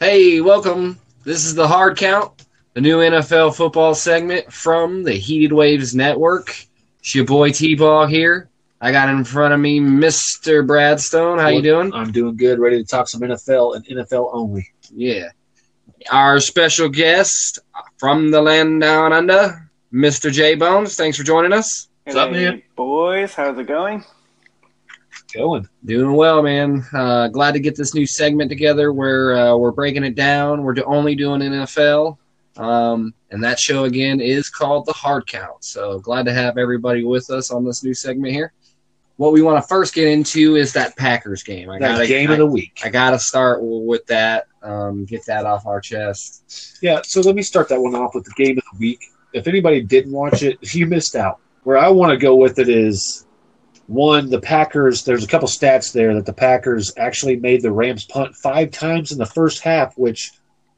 Hey, welcome. This is the Hard Count, the new NFL football segment from the Heated Waves Network. It's your boy T-Ball here. I got in front of me Mr. Bradstone. How you doing? I'm doing good. Ready to talk some NFL and NFL only. Yeah. Our special guest from the land down under, Mr. J Bones. Thanks for joining us. What's up, man? Boys, how's it going? Going. Doing well, man. Uh, glad to get this new segment together where uh, we're breaking it down. We're only doing NFL. Um, and that show again is called the Hard Count. So glad to have everybody with us on this new segment here. What we want to first get into is that Packers game. I That gotta, game I, of the week. I gotta start with that. Um, get that off our chest. Yeah, so let me start that one off with the game of the week. If anybody didn't watch it, you missed out. Where I want to go with it is one, the Packers, there's a couple stats there that the Packers actually made the Rams punt five times in the first half, which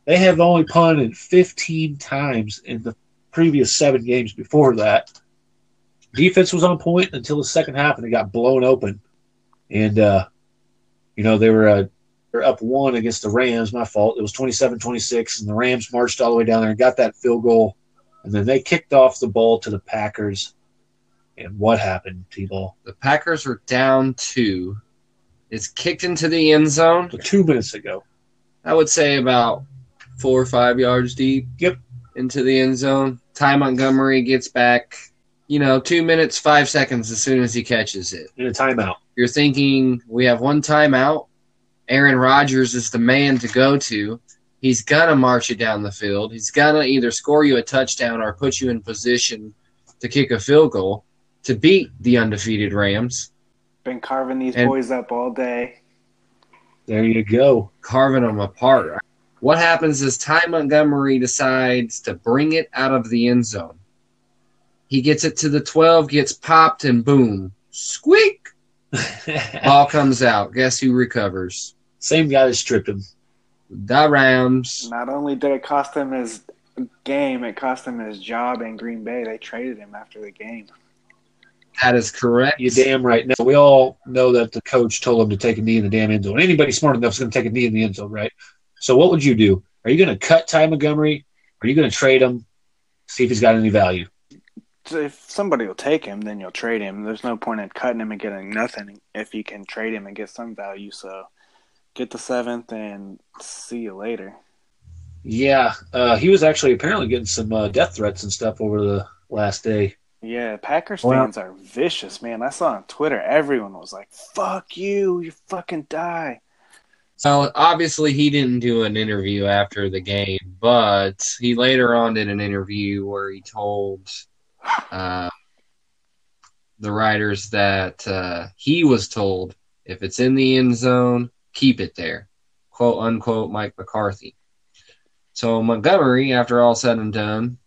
they have only punted 15 times in the previous seven games before that. Defense was on point until the second half, and it got blown open. And, uh, you know, they were, uh, they were up one against the Rams. My fault. It was 27 26, and the Rams marched all the way down there and got that field goal. And then they kicked off the ball to the Packers. And what happened, people? The Packers were down two. It's kicked into the end zone. Two minutes ago. I would say about four or five yards deep. Yep. Into the end zone. Ty Montgomery gets back, you know, two minutes, five seconds as soon as he catches it. In a timeout. You're thinking we have one timeout. Aaron Rodgers is the man to go to. He's gonna march you down the field. He's gonna either score you a touchdown or put you in position to kick a field goal to beat the undefeated Rams, Been carving these And- boys up all day. There you go. carving them apart. What happens is Ty Montgomery decides to bring it out of the end zone. He gets it to the 12, gets popped, and boom, squeak, ball comes out. Guess who recovers? Same guy that stripped him. The Rams. Not only did it cost him his game, it cost him his job in Green Bay. They traded him after the game. That is correct. You damn right. Now we all know that the coach told him to take a knee in the damn end zone. Anybody smart enough is going to take a knee in the end zone, right? So what would you do? Are you going to cut Ty Montgomery? Are you going to trade him? See if he's got any value. If somebody will take him, then you'll trade him. There's no point in cutting him and getting nothing if you can trade him and get some value. So get the seventh and see you later. Yeah, uh, he was actually apparently getting some uh, death threats and stuff over the last day. Yeah, Packers Well- fans are vicious, man. I saw on Twitter everyone was like, "Fuck you, you fucking die." So obviously he didn't do an interview after the game, but he later on did an interview where he told uh, the writers that uh, he was told if it's in the end zone, keep it there, quote unquote Mike McCarthy. So Montgomery, after all said and done,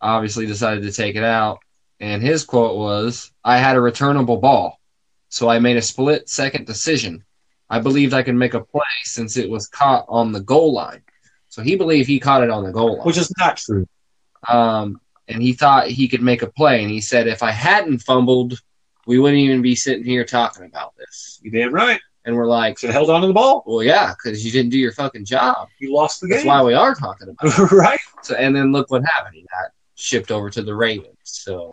obviously decided to take it out, and his quote was, "I had a returnable ball, so I made a split second decision." I believed I could make a play since it was caught on the goal line. So he believed he caught it on the goal line. Which is not true. um, and he thought he could make a play. And he said, if I hadn't fumbled, we wouldn't even be sitting here talking about this. You damn right. And we're like, Should have held on to the ball. well, yeah, because you didn't do your fucking job. You lost the That's game. That's why we are talking about it. right? So, and then look what happened. He got shipped over to the Ravens. So,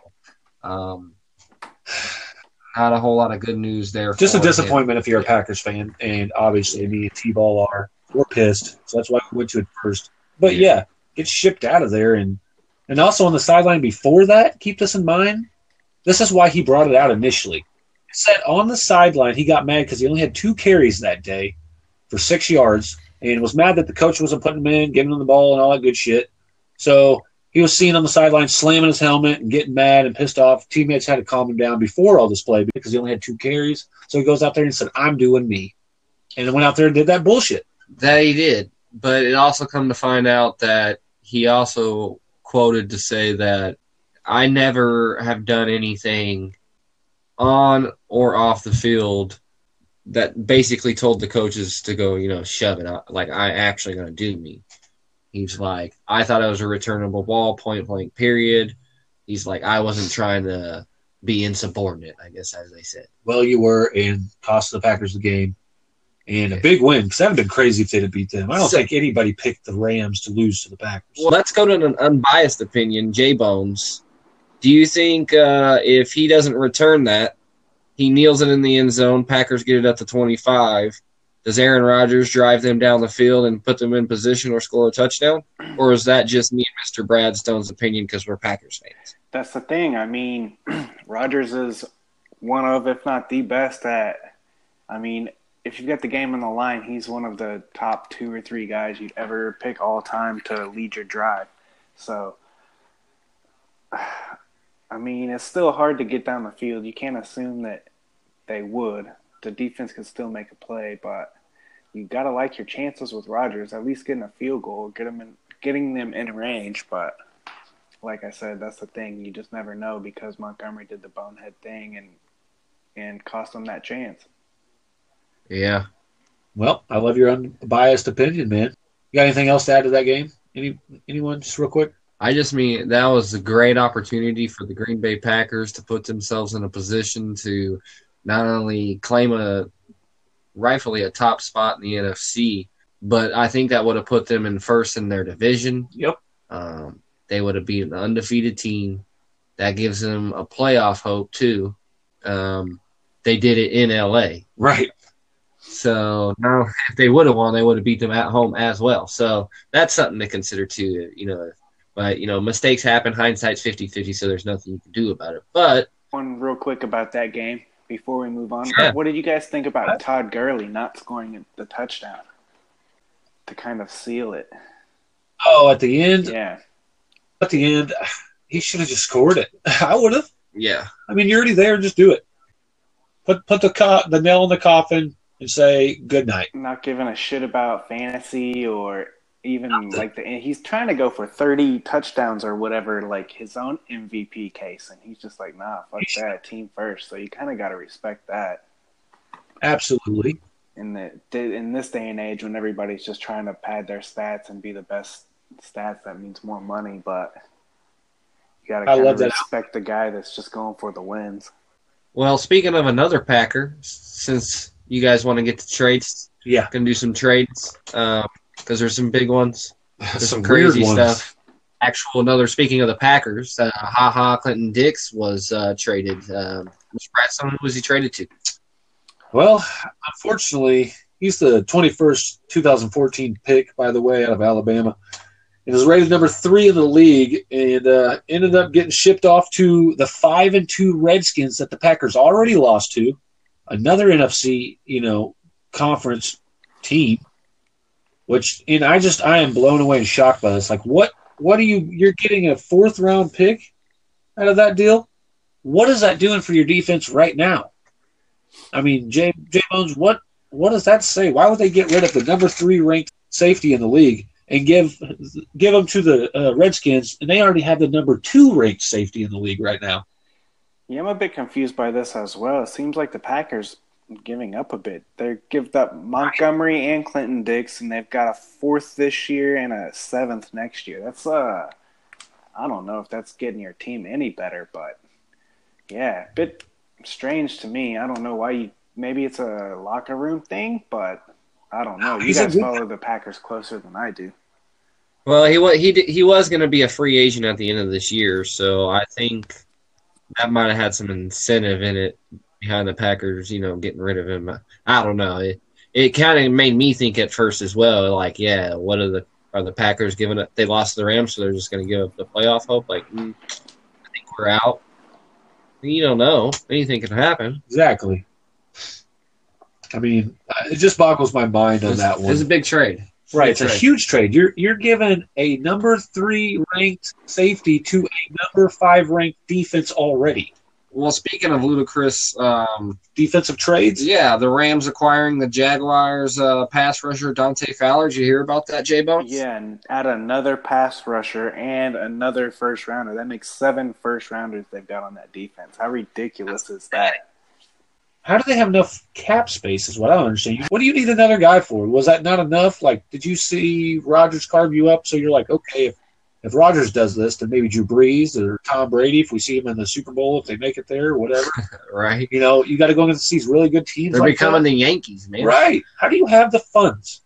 um, not a whole lot of good news there. Just a for him. disappointment if you're a Packers fan, and obviously me and T-Ball are. We're pissed, so that's why we went to it first. But Yeah. yeah, get shipped out of there, and and also on the sideline before that, keep this in mind. This is why he brought it out initially. It said on the sideline he got mad because he only had two carries that day for six yards, and was mad that the coach wasn't putting him in, giving him the ball, and all that good shit. So he was seen on the sideline slamming his helmet and getting mad and pissed off. Teammates had to calm him down before all this play because he only had two carries. So he goes out there and said, "I'm doing me," and then went out there and did that bullshit. That he did, but it also come to find out that he also quoted to say that I never have done anything on or off the field that basically told the coaches to go, you know, shove it out. Like I actually gonna do me. He's like, I thought it was a returnable ball, point blank, period. He's like, I wasn't trying to be insubordinate, I guess, as they said. Well, you were and cost the Packers the game. and a big win. Because that would have been crazy if they'd have beat them. I don't So- think anybody picked the Rams to lose to the Packers. Well, let's go to an unbiased opinion. J Bones, do you think uh, if he doesn't return that, he kneels it in the end zone, Packers get it at the 25, does Aaron Rodgers drive them down the field and put them in position or score a touchdown? Or is that just me and Mr. Bradstone's opinion because we're Packers fans? That's the thing. I mean, Rodgers is one of, if not the best at. I mean, if you've got the game on the line, he's one of the top two or three guys you'd ever pick all time to lead your drive. So, I mean, it's still hard to get down the field. You can't assume that they would. The defense can still make a play, but you got to like your chances with Rodgers. At least getting a field goal, get them in, getting them in range. But like I said, that's the thing. You just never know because Montgomery did the bonehead thing and and cost them that chance. Yeah. Well, I love your unbiased opinion, man. You got anything else to add to that game? Any anyone, just real quick? I just mean that was a great opportunity for the Green Bay Packers to put themselves in a position to not only claim a rightfully a top spot in the NFC, but I think that would have put them in first in their division. Yep. Um, they would have beat an undefeated team. That gives them a playoff hope too. Um, they did it in LA. Right. So now, if they would have won, they would have beat them at home as well. So that's something to consider too. You know, but you know, mistakes happen. Hindsight's 50-50, so there's nothing you can do about it. But One real quick about that game before we move on. Sure. What did you guys think about Todd Gurley not scoring the touchdown to kind of seal it? Oh, at the end, Yeah. at the end, he should have just scored it. I would have. yeah, I mean, you're already there. Just do it. Put put the co- the nail in the coffin and say good night. Not giving a shit about fantasy or even like the he's trying to go for 30 touchdowns or whatever like his own MVP case and he's just like nah fuck that team first so you kind of got to respect that Absolutely. in the in this day and age when everybody's just trying to pad their stats and be the best stats that means more money but you got to I love of that. respect the guy that's just going for the wins Well, speaking of another Packer, since you guys want to get to trades, Yeah. gonna do some trades um, because there's some big ones. There's some, weird crazy stuff. Actual another. Speaking of the Packers, uh, Ha Ha Clinton Dix was uh, traded. Um, Mr. Bradstone, who was he traded to? Well, unfortunately, he's the 21st 2014 pick, by the way, out of Alabama. And is rated number three in the league, and uh, ended up getting shipped off to the five and two Redskins that the Packers already lost to, another NFC, you know, conference team. Which, and I just, I am blown away and shocked by this. Like, what, what are you? You're getting a fourth round pick out of that deal. What is that doing for your defense right now? I mean, Jay, Jay Bones, what what does that say? Why would they get rid of the number three ranked safety in the league and give give them to the uh, Redskins, and they already have the number two ranked safety in the league right now? Yeah, I'm a bit confused by this as well. It seems like the Packers giving up a bit. They give up Montgomery and Clinton Dix, and they've got a fourth this year and a seventh next year. That's uh, I don't know if that's getting your team any better, but yeah, a bit strange to me. I don't know why you. Maybe it's a locker room thing, but I don't know. You He's guys follow the Packers closer than I do. Well, he was he he was going to be a free agent at the end of this year, so I think that might have had some incentive in it behind the Packers, you know, getting rid of him. I don't know. It it kind of made me think at first as well, like, yeah, what are the are the Packers giving up? They lost the Rams, so they're just going to give up the playoff hope. Like, mm, I think we're out. You don't know. Anything can happen. Exactly. I mean, it just boggles my mind on It's, that one. it's a big trade. Right, it's a trade. huge trade. You're you're giving a number three ranked safety to a number five ranked defense already. Well, speaking of ludicrous, um, Defensive trades. yeah, the Rams acquiring the Jaguars uh, pass rusher Dante Fowler. Did you hear about that, J Bones? Yeah, and add another pass rusher and another first rounder. That makes seven first rounders they've got on that defense. How ridiculous is that? How do they have enough cap space? Is what I don't understand. What do you need another guy for? Was that not enough? Like, did you see Rodgers carve you up? So you're like, okay, if if Rodgers does this, then maybe Drew Brees or Tom Brady, if we see him in the Super Bowl, if they make it there, whatever. right? you know, you got to go against these really good teams. They're like becoming that. the Yankees, man. right. How do you have the funds?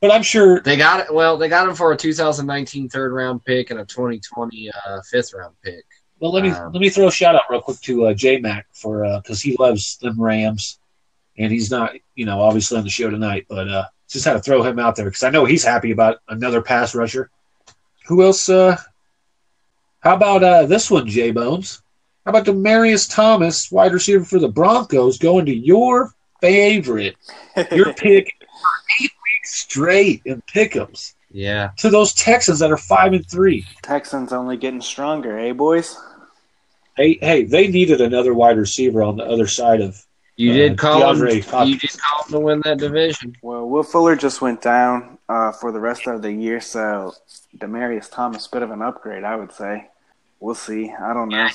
But I'm sure They got it. Well, they got him for a 2019 third round pick and a 2020 uh, fifth round pick. Well, let me Um, let me throw a shout out real quick to uh, J Mac for because he loves them Rams, and he's not you know obviously on the show tonight, but uh, just had to throw him out there because I know he's happy about another pass rusher. Who else? Uh, how about uh, this one, J Bones? How about Demaryius Thomas, wide receiver for the Broncos, going to your favorite, your pick for eight weeks straight in pickups? Yeah. to those Texans that are five and three. Texans only getting stronger, eh, boys? Hey, hey, they needed another wide receiver on the other side of. You Uh, did call DeAndre him. Hopkins. You did call him to win that division. Well, Will Fuller just went down uh, for the rest of the year, so Demaryius Thomas, bit of an upgrade, I would say. We'll see. I don't know.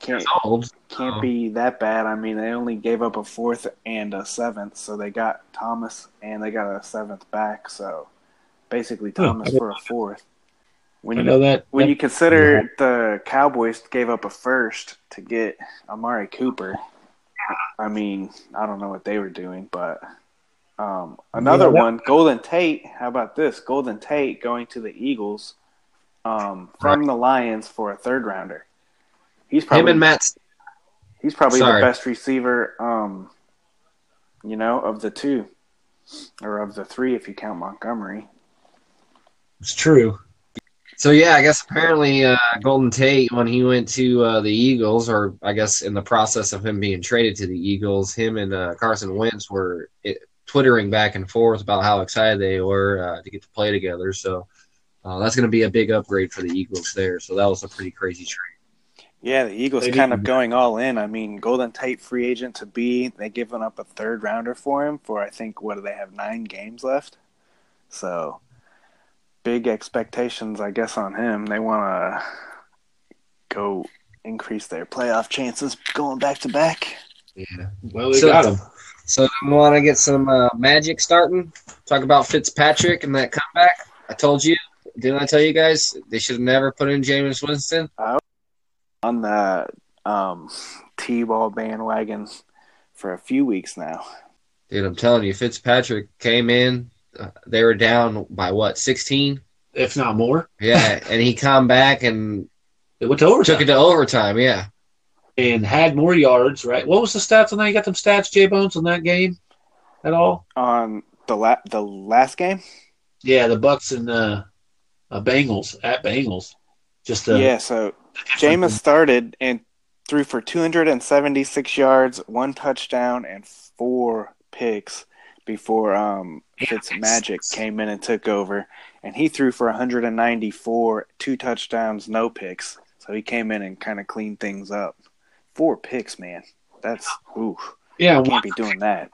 Can't He's old. can't Oh. be that bad. I mean, they only gave up a fourth and a seventh, so they got Thomas and they got a seventh back. So basically, Thomas I didn't for a fourth. When I you know that. when that- you consider the Cowboys gave up a first to get Amari Cooper, I mean, I don't know what they were doing, but um, another Yeah, one, Golden Tate. How about this? Golden Tate going to the Eagles um, from the Lions for a third rounder. He's probably Him and Matt. he's probably Sorry. the best receiver, um, you know, of the two or of the three if you count Montgomery. it's true. So yeah, I guess apparently uh, Golden Tate when he went to uh, the Eagles, or I guess in the process of him being traded to the Eagles, him and uh, Carson Wentz were it, twittering back and forth about how excited they were uh, to get to play together. So uh, that's going to be a big upgrade for the Eagles there. So that was a pretty crazy trade. Yeah, the Eagles They kind of going all in. I mean, Golden Tate free agent to be. They given up a third rounder for him for I think what do they have nine games left. So big expectations, I guess, on him. They want to go increase their playoff chances going back to back. Yeah. Well, they So- got him. So we want to get some uh, magic starting. Talk about Fitzpatrick and that comeback. I told you, didn't I tell you guys they should have never put in Jameis Winston? on the um, T-ball bandwagon for a few weeks now. Dude, I'm telling you, Fitzpatrick came in. Uh, they were down by what, 16? If not more, Yeah, and he come back and it went to overtime took it to overtime. Yeah, and had more yards. Right? What was the stats on that? You got them stats, J Bones, on that game at all? On the la- the last game, Yeah, the Bucs and uh, uh Bengals at Bengals. Just uh, yeah. So Jameis started and threw for 276 yards, one touchdown, and four picks before um, Fitzmagic came in and took over, and he threw for 194, two touchdowns, no picks. So he came in and kind of cleaned things up. Four picks, man. That's ooh, yeah. can't be doing that.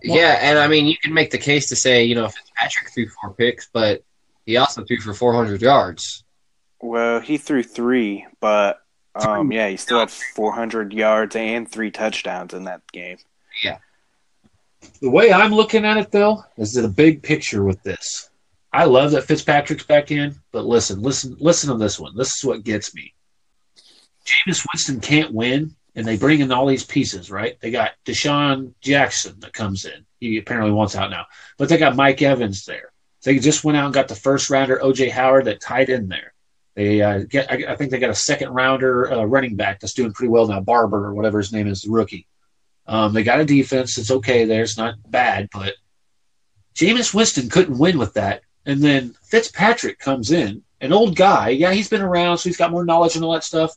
yeah, and I mean, you can make the case to say, you know, Fitzpatrick threw four picks, but he also threw for 400 yards. Well, he threw three, but um, yeah, he still had 400 yards and three touchdowns in that game. Yeah. The way I'm looking at it, though, is the big picture with this. I love that Fitzpatrick's back in, but listen, listen, listen to this one. This is what gets me. Jameis Winston can't win, and they bring in all these pieces, right? They got DeSean Jackson that comes in. He apparently wants out now, but they got Mike Evans there. They just went out and got the first rounder OJ Howard that tied in there. They uh, get, I, I think they got a second rounder uh, running back that's doing pretty well now, Barber or whatever his name is, the rookie. Um, they got a defense that's okay there. It's not bad, but Jameis Winston couldn't win with that. And then Fitzpatrick comes in, an old guy. Yeah, he's been around, so he's got more knowledge and all that stuff.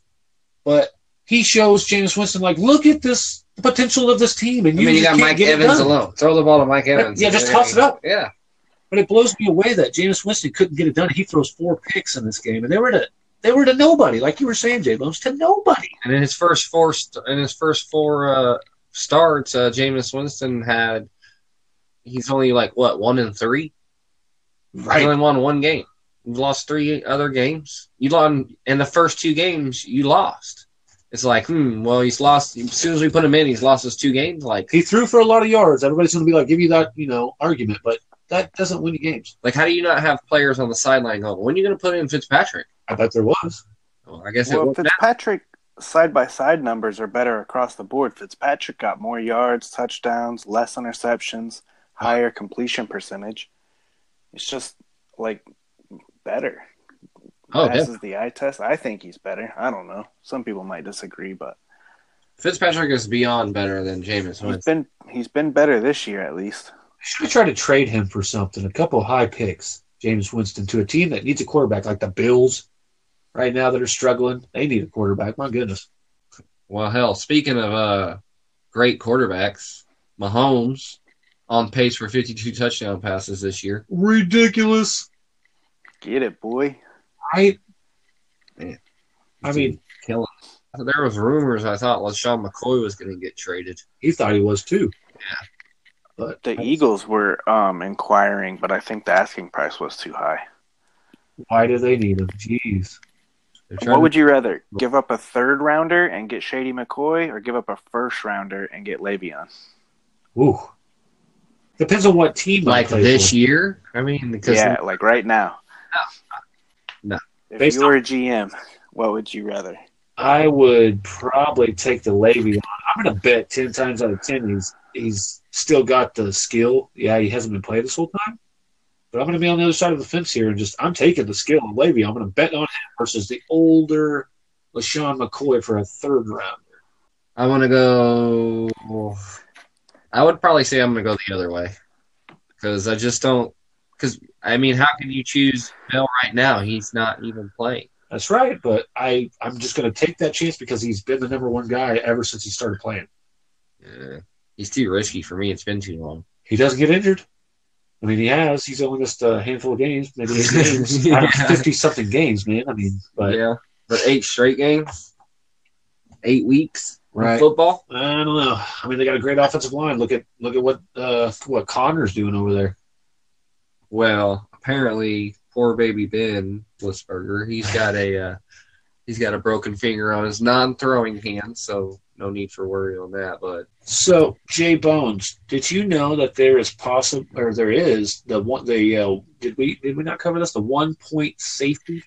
But he shows Jameis Winston, like, look at this the potential of this team. And I you, mean, you got Mike Evans alone. Throw the ball to Mike Evans. Yeah, just toss it up. Yeah. But it blows me away that Jameis Winston couldn't get it done. He throws four picks in this game, and they were to they were to nobody, like you were saying, J Bones, to nobody. And in his first four, st- in his first four uh, starts, uh, Jameis Winston had. He's only like what one in three. He's only won one game. You've lost three other games. You lost in the first two games. You lost. It's like, hmm. Well, he's lost. As soon as we put him in, he's lost his two games. Like, He threw for a lot of yards. Everybody's going to be like, give you that, you know, argument. But that doesn't win you games. Like, how do you not have players on the sideline going, when are you going to put in Fitzpatrick? I bet there was. Well, I guess Well, worked out. Fitzpatrick side by side numbers are better across the board. Fitzpatrick got more yards, touchdowns, less interceptions, higher completion percentage. It's just like better. Oh, passes the eye test. I think he's better. I don't know. Some people might disagree, but Fitzpatrick is beyond better than Jameis he's Winston. been he's been better this year at least. Should have tried to trade him for something. A couple of high picks, James Winston, to a team that needs a quarterback, like the Bills right now that are struggling. They need a quarterback. My goodness. Well, hell, speaking of uh, great quarterbacks, Mahomes on pace for 52 touchdown passes this year. Ridiculous. Get it, boy. Right? Man. I mean, killing. There was rumors. I thought LeSean McCoy was going to get traded. he thought he was too. Yeah, But The Eagles were um inquiring, but I think the asking price was too high. why do they need him? Jeez. They're trying What to- would you rather? Give up a third rounder and get Shady McCoy, or give up a first rounder and get Le'Veon? Ooh. Depends on what team like this for. year? I mean, because Yeah, like right now. No. If Based you were a GM, what would you rather? I would probably take the Le'Veon. I'm going to bet ten times out of ten he's he's still got the skill. Yeah, he hasn't been playing this whole time, but I'm going to be on the other side of the fence here and just I'm taking the skill of Le'Veon. I'm going to bet on him versus the older LeSean McCoy for a third rounder. I want to go. I would probably say I'm going to go the other way because I just don't. Because I mean, how can you choose Bell right now? He's not even playing. That's right, but I I'm just going to take that chance because he's been the number one guy ever since he started playing. Yeah. He's too risky for me. It's been too long. He doesn't get injured. I mean, he has. He's only missed a handful of games, maybe eight games, out of Yeah. fifty something games, man. I mean, but yeah, but eight straight games, eight weeks Right. football. I don't know. I mean, they got a great offensive line. Look at look at what uh, what Conner's doing over there. Well, apparently, poor baby Ben Roethlisberger, he's got a uh, he's got a broken finger on his non-throwing hand, so no need for worry on that. But So, Jay Bones, did you know that there is possible or there is the one the uh, did we did we not cover this the one point safety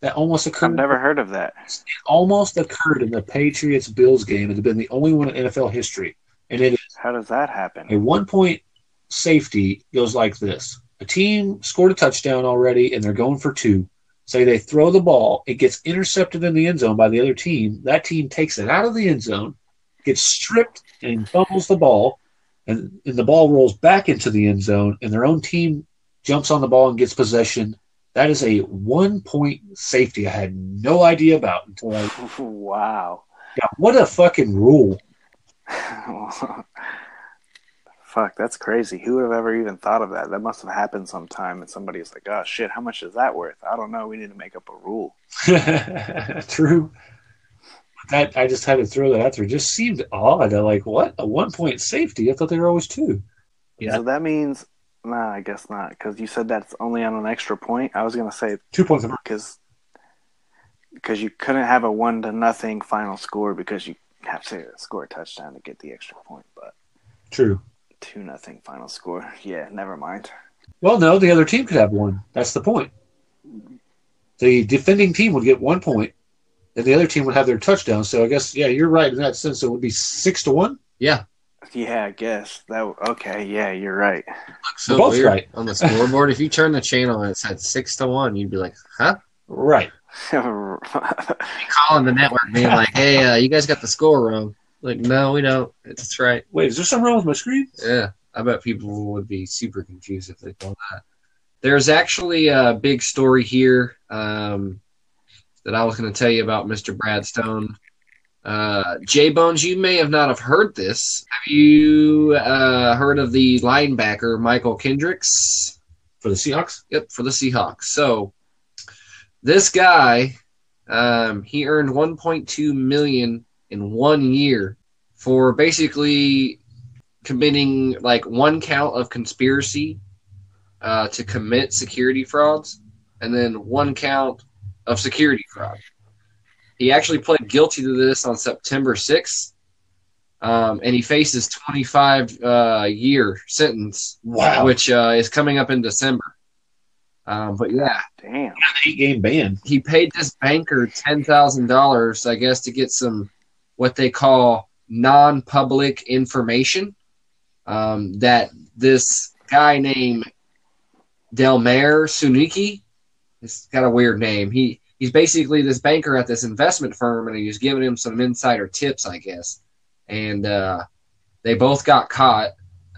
that almost occurred? I've never heard of that. It almost occurred in the Patriots Bills game. It had been the only one in NFL history, and it is How does that happen? A one point safety goes like this a team scored a touchdown already and they're going for two. Say they throw the ball, it gets intercepted in the end zone by the other team. That team takes it out of the end zone, gets stripped and fumbles the ball, and, and the ball rolls back into the end zone, and their own team jumps on the ball and gets possession. That is a one point safety I had no idea about until I. wow. Yeah, what a fucking rule. Fuck, that's crazy. Who would have ever even thought of that? That must have happened sometime, and somebody's like, "Oh shit, how much is that worth?" I don't know. We need to make up a rule. True. That I just had to throw that out there. It just seemed odd. I like what a one point safety. I thought they were always two. Yeah. So that means, nah, I guess not, because you said that's only on an extra point. I was gonna say Two points. because because you couldn't have a one to nothing final score because you have to score a touchdown to get the extra point, but True. Two nothing final score. Yeah, never mind. Well, no, the other team could have one. That's the point. The defending team would get one point, and the other team would have their touchdown. So I guess yeah, you're right in that sense. It would be six to one. yeah, Yeah, I guess that. Okay, yeah, you're right. so We're both right. on the scoreboard. if you turn the channel and it said six to one, you'd be like, "Huh?" Right. Calling the network, being like, "Hey, uh, you guys got the score wrong." Like, no, we don't. It's right. Wait, is there something wrong with my screen? Yeah, I bet people would be super confused if they saw that. There's actually a big story here um, that I was going to tell you about Mr. Bradstone. Uh, Jay Bones, you may have not have heard this. Have you uh, heard of the linebacker Mychal Kendricks? For the Seahawks? Yep, for the Seahawks. So this guy, um, he earned 1.2 million in one year for basically committing like one count of conspiracy uh, to commit security frauds, and then one count of security fraud. He actually pled guilty to this on September 6th, um, and he faces 25 uh, year sentence, Wow. which uh, is coming up in December. Um, but yeah, Damn. eight game ban. he paid this banker ten thousand dollars, I guess, to get some what they call non-public information. Um, that this guy named Damilare Sonoiki, it's got a weird name. He he's basically this banker at this investment firm, and he was giving him some insider tips, I guess. And uh, they both got caught.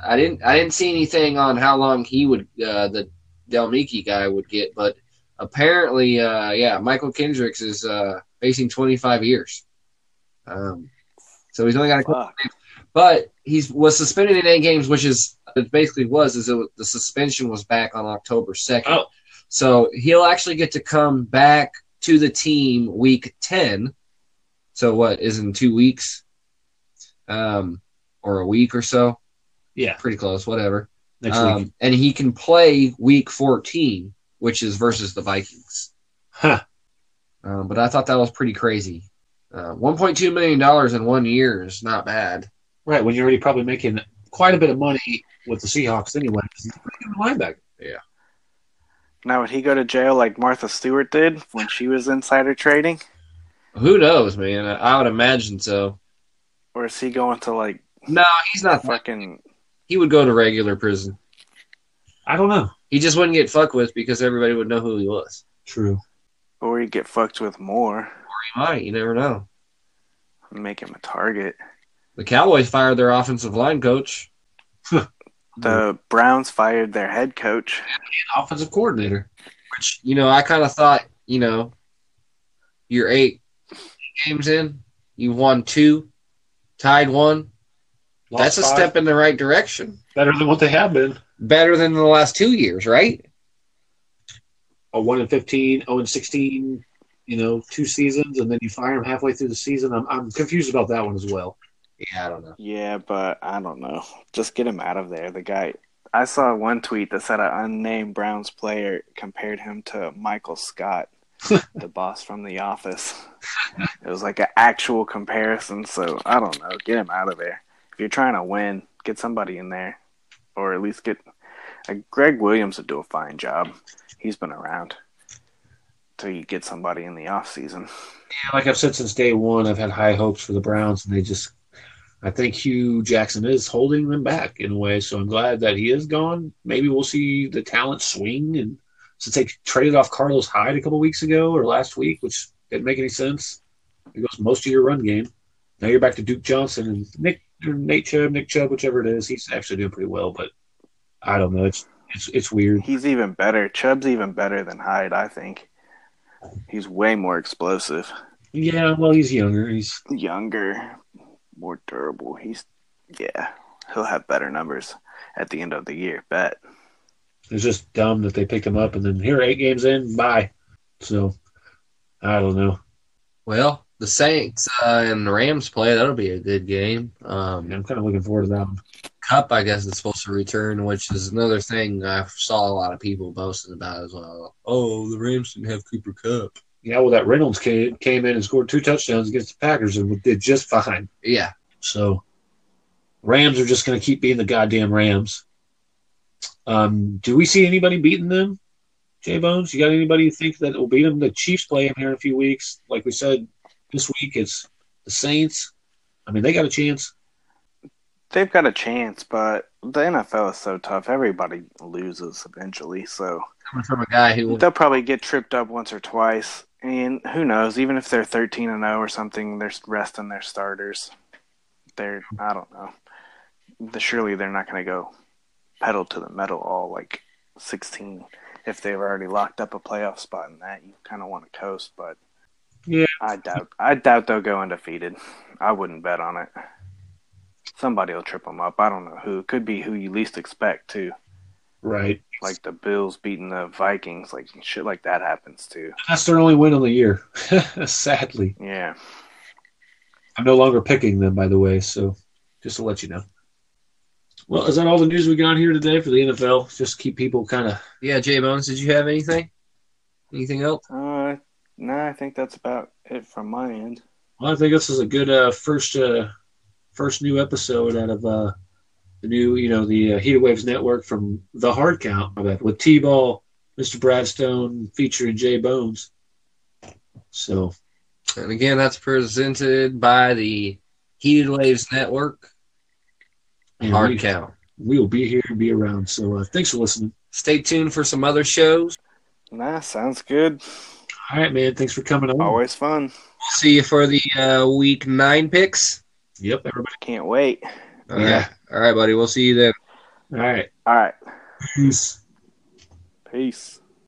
I didn't I didn't see anything on how long he would uh, the Delmiki guy would get, but apparently, uh, yeah, Mychal Kendricks is uh, facing 25 years. Um, so he's only got a couple, Fuck. but he was suspended in eight games, which is it basically was is it, was- the suspension was back on October 2nd. Oh. So he'll actually get to come back to the team week 10. So what is in two weeks, um, or a week or so? Yeah, Pretty close, whatever. next Um, week. and he can play week 14, which is versus the Vikings. Huh. Um, but I thought that was pretty crazy. Uh, $1.2 million in one year is not bad. Right, when you're already probably making quite a bit of money with the Seahawks anyway. He's a pretty good linebacker. Now would he go to jail like Martha Stewart did when she was insider trading, Who knows, man? I, I would imagine so. or is he going to like No, he's not. fucking? He would go to regular prison. I don't know. He just wouldn't get fucked with because everybody would know who he was. True. Or he'd get fucked with more, He might. You never know. make him a target. The Cowboys fired their offensive line coach. The Browns fired their head coach. And offensive coordinator. which you know I kind of thought you know you're eight games in, you won two, tied one. Lost That's a five. step in the right direction. better than what they have been. Better than the last two years, right? A one and 15, 0 and sixteen. You know, two seasons, and then you fire him halfway through the season. I'm I'm confused about that one as well. Yeah, I don't know. Yeah, but I don't know. Just get him out of there. The guy. I saw one tweet that said an unnamed Browns player compared him to Michael Scott, the boss from The Office. It was like an actual comparison. So I don't know. Get him out of there. If you're trying to win, get somebody in there, or at least get. Like Gregg Williams would do a fine job. He's been around. Till you get somebody in the off season. Yeah, like I've said since day one, I've had high hopes for the Browns, and they just. I think Hue Jackson is holding them back in a way, so I'm glad that he is gone. Maybe we'll see the talent swing, and since they traded off Carlos Hyde a couple weeks ago or last week, which didn't make any sense, it goes most of your run game. Now you're back to Duke Johnson and Nick or Nate Chubb, Nick Chubb, whichever it is. He's actually doing pretty well, but I don't know. It's it's it's weird. He's even better. Chubb's even better than Hyde, I think. He's way more explosive, Yeah, well, he's younger. He's younger, more durable. He's yeah, he'll have better numbers at the end of the year. Bet. it's just dumb that they picked him up, and then here eight games in, bye. So I don't know. Well, the Saints uh, and the Rams play. That'll be a good game. Um, I'm kind of looking forward to that one. Kupp, I guess, is supposed to return, which is another thing I saw a lot of people boasting about as well. Oh, the Rams didn't have Cooper Kupp. Yeah, well, that Reynolds came, came in and scored two touchdowns against the Packers and did just fine. Yeah, So Rams are just going to keep being the goddamn Rams. Um, do we see anybody beating them? J Bones, you got anybody you think that will beat them? The Chiefs play them here in a few weeks. Like we said, this week it's the Saints. I mean, they got a chance. They've got a chance, but the NFL is so tough. Everybody loses eventually, so coming from a guy who they'll probably get tripped up once or twice. And who knows? Even if they're thirteen and zero or something, they're resting their starters. They're I don't know. Surely they're not going to go pedal to the metal all like sixteen if they've already locked up a playoff spot in that. You kind of want to coast, but Yeah. I doubt I doubt they'll go undefeated. I wouldn't bet on it. Somebody will trip them up. I don't know who. It could be who you least expect too. Right. Like the Bills beating the Vikings. Like shit like that happens too. That's their only win of the year. Sadly. Yeah. I'm no longer picking them, by the way, so just to let you know. Well, is that all the news we got here today for the NFL? Just keep people kind of. Yeah, Jay Bones, did you have anything? Anything else? Uh, no, I think that's about it from my end. Well, I think this is a good uh, first uh, first new episode out of uh, the new, you know, the uh, Heated Waves Network from the Hard Count with T-Ball, Mr. Bradstone featuring Jay Bones. So, And again, that's presented by the Heated Waves Network. and Hard we, count. we will be here and be around. So, uh, thanks for listening. Stay tuned for some other shows. Nah, sounds good. All right, man. Thanks for coming on. Always fun. See you for the uh, week nine picks. Yep, everybody. Can't wait. All Yeah. right. All right, buddy. We'll see you then. All right. All right. Peace. Peace.